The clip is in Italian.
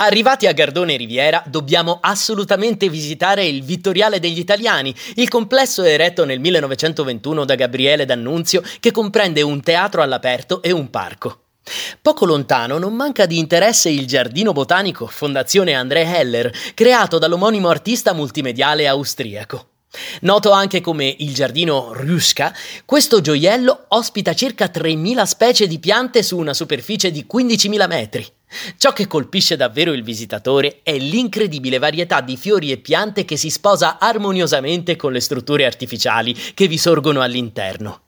Arrivati a Gardone Riviera, dobbiamo assolutamente visitare il Vittoriale degli Italiani, il complesso eretto nel 1921 da Gabriele D'Annunzio che comprende un teatro all'aperto e un parco. Poco lontano non manca di interesse il Giardino Botanico Fondazione André Heller, creato dall'omonimo artista multimediale austriaco. Noto anche come il giardino Ruska, questo gioiello ospita circa 3.000 specie di piante su una superficie di 15.000 metri. Ciò che colpisce davvero il visitatore è l'incredibile varietà di fiori e piante che si sposa armoniosamente con le strutture artificiali che vi sorgono all'interno.